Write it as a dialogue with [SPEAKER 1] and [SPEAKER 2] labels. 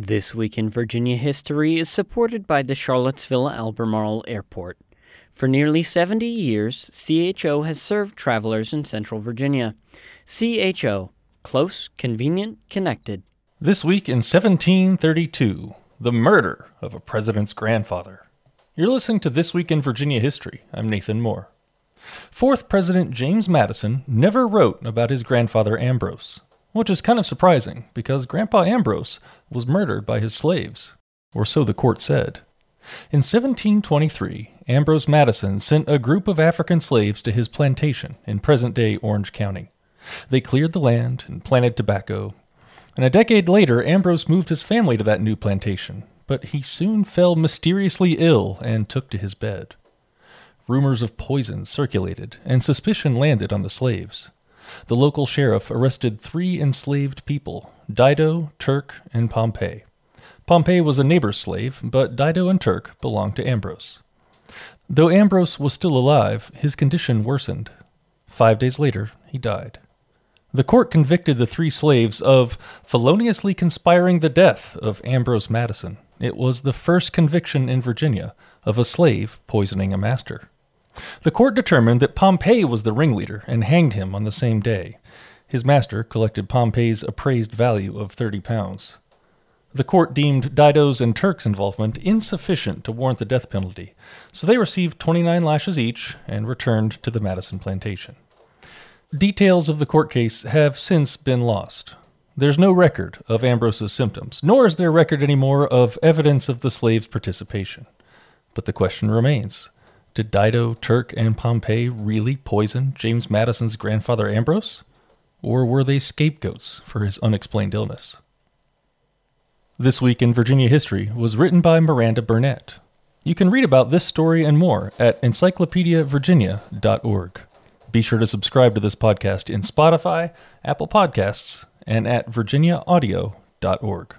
[SPEAKER 1] This Week in Virginia History is supported by the Charlottesville Albemarle Airport. For nearly 70 years, CHO has served travelers in Central Virginia. CHO, close, convenient, connected.
[SPEAKER 2] This week in 1732, the murder of a president's grandfather. You're listening to This Week in Virginia History. I'm Nathan Moore. Fourth President James Madison never wrote about his grandfather Ambrose which is kind of surprising because Grandpa Ambrose was murdered by his slaves, or so the court said. In 1723, Ambrose Madison sent a group of African slaves to his plantation in present day Orange County. They cleared the land and planted tobacco. And a decade later, Ambrose moved his family to that new plantation, but he soon fell mysteriously ill and took to his bed. Rumors of poison circulated, and suspicion landed on the slaves the local sheriff arrested three enslaved people Dido, Turk, and Pompey. Pompey was a neighbor's slave, but Dido and Turk belonged to Ambrose. Though Ambrose was still alive, his condition worsened. Five days later, he died. The court convicted the three slaves of feloniously conspiring the death of Ambrose Madison. It was the first conviction in Virginia of a slave poisoning a master. The court determined that Pompey was the ringleader and hanged him on the same day. His master collected Pompey's appraised value of 30 pounds. The court deemed Dido's and Turk's involvement insufficient to warrant the death penalty, so they received 29 lashes each and returned to the Madison plantation. Details of the court case have since been lost. There's no record of Ambrose's symptoms, nor is there record anymore of evidence of the slave's participation. But the question remains did Dido, Turk, and Pompey really poison James Madison's grandfather Ambrose? Or were they scapegoats for his unexplained illness? This Week in Virginia History was written by Miranda Burnett. You can read about this story and more at encyclopediavirginia.org. Be sure to subscribe to this podcast in Spotify, Apple Podcasts, and at virginiaaudio.org.